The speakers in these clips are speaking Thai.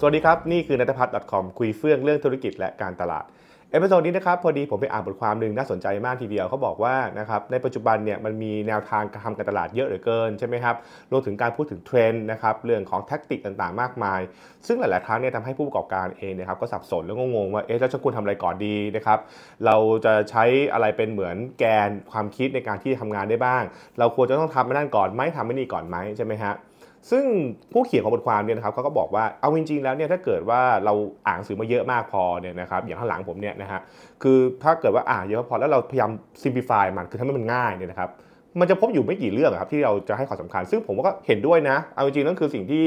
สวัสดีครับ นี่คือนัทพัฒน์ .com คุยเฟื่องเรื่องธุรกิจและการตลาด episode นี้นะครับพอดีผมไปอ่านบทความหนึ่งน่าสนใจมากทีเดียวเขาบอกว่านะครับในปัจจุบันเนี่ยมันมีแนวทางการทำการตลาดเยอะเหลือเกินใช่ไหมครับรวมถึงการพูดถึงเทรนด์นะครับเรื่องของ tactic ต่างๆ มากมาย ซึ่งหลายๆครั้งเนี่ยทำให้ผู้ประกอบการเองนะครับก็สับสนแล้วก็งงว่าเอ๊ะแล้วฉันควรทำอะไรก่อนดีนะครับเราจะใช้อะไรเป็นเหมือนแกนความคิดในการที่ทำงานได้บ้าง เราควรจะต้องทำนั่นก่อนไหมทำไม่นี่ก่อนไหมใช่ไหมฮะ ซึ่งผู้เขียนของบทความเนี่ยนะครับเขาก็บอกว่าเอาจริงๆแล้วเนี่ยถ้าเกิดว่าเราอ่านหนังสือมาเยอะมากพอเนี่ยนะครับอย่างข้างหลังผมเนี่ยนะฮะคือถ้าเกิดว่าอ่านเยอะพอแล้วเราพยายาม simplify มันคือทำให้มันง่ายเนี่ยนะครับมันจะพบอยู่ไม่กี่เรื่องครับที่เราจะให้ความสำคัญ ซึ่งผมก็เห็นด้วยนะ เอาจริงๆนั่นคือสิ่งที่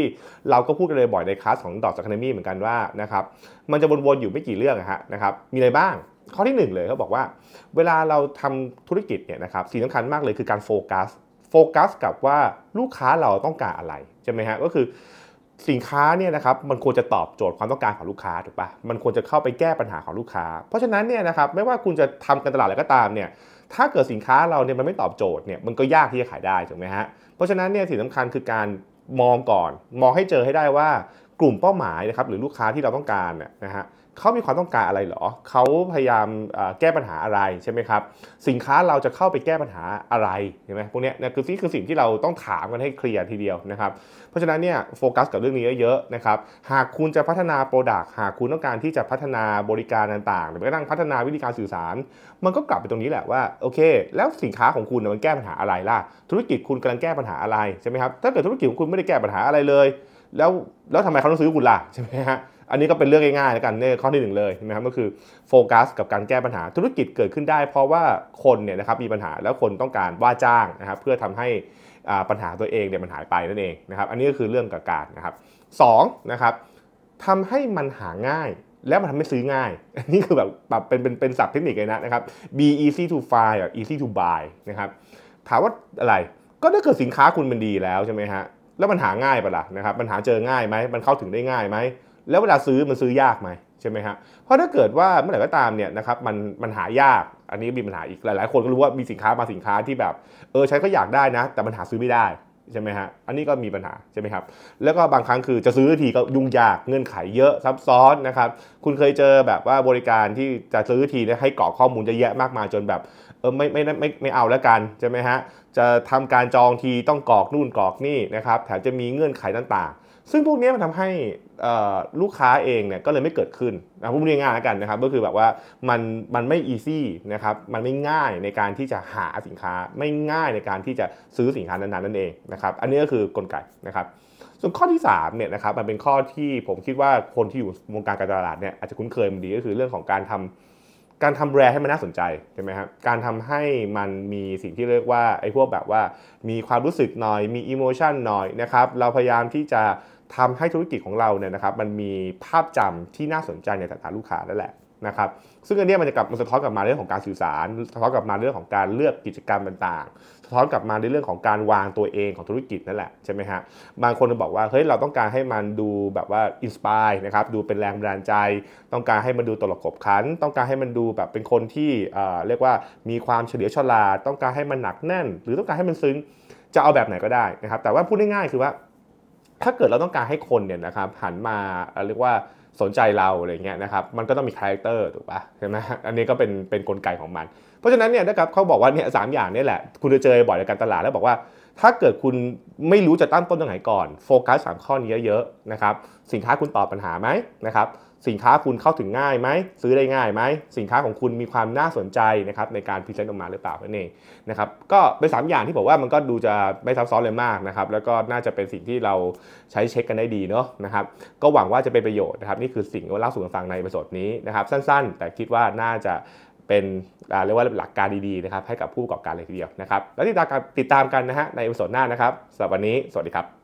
เราก็พูดกันเลยบ่อยในคลาสของดอทสัคเนมี่เหมือนกันว่านะครับมันจะวนๆอยู่ไม่กี่เรื่องะฮะนะครับมีอะไรบ้างข้อที่หนึ่งเลยเขาบอกว่า เวลาเราทำธุรกิจเนี่ยนะครับสิ่งสำคัญมากเลยคือการโฟกัส โฟกัสกับว่าลูกค้าเราต้องการอะไรใช่ไหมฮะก็คือสินค้าเนี่ยนะครับมันควรจะตอบโจทย์ความต้องการของลูกค้าถูกปะมันควรจะเข้าไปแก้ปัญหาของลูกค้า เพราะฉะนั้นเนี่ยนะครับไม่ว่าคุณจะทำการตลาดอะไรก็ตามเนี่ยถ้าเกิดสินค้าเราเนี่ยมันไม่ตอบโจทย์เนี่ยมันก็ยากที่จะขายได้ถูกไหมฮะเพราะฉะนั้นเนี่ยสิ่งสำคัญคือการมองก่อน มองให้เจอให้ได้ว่ากลุ่มเป้าหมายนะครับหรือลูกค้าที่เราต้องการเนี่ยนะฮะ เขามีความต้องการอะไรเหรอ เขาพยายามแก้ปัญหาอะไรใช่ไหมครับ สินค้าเราจะเข้าไปแก้ปัญหาอะไรใช่ไหมพวกนี้นะคือนี่คือสิ่งที่เราต้องถามกันให้เคลียร์ทีเดียวนะครับ เพราะฉะนั้นเนี่ยโฟกัสกับเรื่องนี้เยอะๆนะครับ หากคุณจะพัฒนาโปรดักต์หากคุณต้องการที่จะพัฒนาบริการต่างๆ หรือแม้กระทั่งพัฒนาวิธีการสื่อสาร มันก็กลับไปตรงนี้แหละว่าโอเค แล้วสินค้าของคุณมันแก้ปัญหาอะไรล่ะ ธุรกิจคุณกำลังแก้ปัญหาอะไรใช่ไหมครับ ถ้าเกิดธุรกิจของคุณไม่ได้แก้ปัญหาอะไรเลย แล้วแล้วทำไมเขาต้องซื้อคุณล่ะใช่ไหมฮะ อันนี้ก็เป็นเรื่องง่ายๆแล้วกันในข้อที่หนึ่งเลยนะครับก็คือโฟกัสกับการแก้ปัญหาธุรกิจเกิดขึ้นได้ เพราะว่าคนเนี่ยนะครับมีปัญหาแล้วคนต้องการว่าจ้างนะครับเพื่อทำให้ปัญหาตัวเองเนี่ยมันหายไปนั่นเองนะครับอันนี้ก็คือเรื่องกับการนะครับสองนะครับทำให้มันหาง่ายแล้วมันทำให้ซื้อง่ายอันนี้คือแบบแบบเป็นเป็นเป็นศัพท์เทคนิคเลยนะนะครับ be easy to find easy to buy นะครับถามว่าอะไรก็ถ้าเกิดสินค้าคุณมันดีแล้วใช่ไหมฮะแล้วมันหาง่ายปะล่ะนะครับมันหาเจอง่ายไหมมันเข้าถึงได้ง่ายไหม แล้วเวลาซื้อมันซื้อยากไหมใช่ไหมฮะเพราะถ้าเกิดว่าเมื่อไหร่ก็ตามเนี่ยนะครับมันมันหายาก อันนี้มีปัญหาอีกหลาย ๆ คนก็รู้ว่ามีสินค้าบาสินค้าที่แบบเออใช้ก็อยากได้นะ แต่มันหาซื้อไม่ได้ใช่ไหมฮะ อันนี้ก็มีปัญหาใช่ไหมครับ แล้วก็บางครั้งคือจะซื้อทีก็ยุ่งยากเงื่อนไขเยอะซับซ้อนนะครับ คุณเคยเจอแบบว่าบริการที่จะซื้อทีให้กรอกข้อมูลจะแยะมากมายจนแบบเออไม่ไม่ไม่ไม่เอาแล้วกันใช่ไหมฮะ จะทำการจองทีต้องกรอกนู่นกรอกนี่นะครับ แถมจะมีเงื่อนไขต่างๆ ซึ่งพวกนี้มันทำให้ลูกค้าเองเนี่ยก็เลยไม่เกิดขึ้นนะพูดง่ายๆกันนะครับก็คือแบบว่ามันมันไม่อีซี่นะครับมันไม่ง่ายในการที่จะหาสินค้าไม่ง่ายในการที่จะซื้อสินค้านั้นๆนั่นเองนะครับอันนี้ก็คือกลไกนะครับส่วนข้อที่3เนี่ยนะครับมันเป็นข้อที่ผมคิดว่าคนที่อยู่วงการการตลาดเนี่ยอาจจะคุ้นเคยมันดีก็คือเรื่องของการทำการทำแบรนด์ให้มันน่าสนใจใช่ไหมครับการทำให้มันมีสิ่งที่เรียกว่าไอ้พวกแบบว่ามีความรู้สึกหน่อยมีอิโมชันหน่อยนะครับเราพยายามที่จะ ทำให้ธุรกิจของเราเนี่ยนะครับมันมีภาพจำที่น่าสนใจในสายตาลูกค้านั่นแหละนะครับซึ่งอันนี้มันจะกลับมันสะท้อนกลับมาเรื่องของการสื่อสารสะท้อนกลับมาเรื่องของการเลือกกิจกรรมต่างๆ สะท้อนกลับมาในเรื่องของการวางตัวเองของธุรกิจนั่นแหละใช่ไหมฮะบางคนจะบอกว่าเฮ้ยเราต้องการให้มันดูแบบว่าอินสปายนะครับดูเป็นแรงบันดาลใจ ต้องการให้มันดูตลกขบขัน ต้องการให้มันดูแบบเป็นคนที่เรียกว่ามีความเฉลียวฉลาดต้องการให้มันหนักแน่น หรือต้องการให้มันซึ้งจะเอาแบบไหนก็ได้นะครับแต่ว่าพูดง่ายๆคือว่า ถ้าเกิดเราต้องการให้คนเนี่ยนะครับหันมาเรียกว่าสนใจเราอะไรเงี้ยนะครับมันก็ต้องมี character ถูกปะใช่ไหมอันนี้ก็เป็นเป็นกลไกของมัน เพราะฉะนั้นเนี่ยนะครับเขาบอกว่าเนี่ยสามอย่างนี่แหละ คุณจะเจอบ่อยในการตลาดแล้วบอกว่า ถ้าเกิดคุณไม่รู้จะตั้งต้นตรงไหนก่อน โฟกัสสามข้อนี้เยอะๆนะครับ สินค้าคุณตอบปัญหาไหมนะครับ สินค้าคุณเข้าถึงง่ายไหม ซื้อได้ง่ายไหม สินค้าของคุณมีความน่าสนใจนะครับในการ present ออกมาหรือเปล่านั่นเองนะครับ ก็เป็น3อย่างที่บอกว่ามันก็ดูจะไม่ซับซ้อนเลยมากนะครับ แล้วก็น่าจะเป็นสิ่งที่เราใช้เช็คกันได้ดีเนาะนะครับ ก็หวังว่าจะเป็นประโยชน์นะครับ นี่คือสิ่งที่เล่าสู่กันฟังใน episode นี้นะครับ สั้น ๆ แต่คิดว่าน่าจะ เป็นเรียกว่าหลักการดีๆนะครับให้กับผู้ประกอบการเลยทีเดียวนะครับ แล้วติดตามติดตามกันนะฮะใน episode หน้านะครับสำหรับวันนี้สวัสดีครับ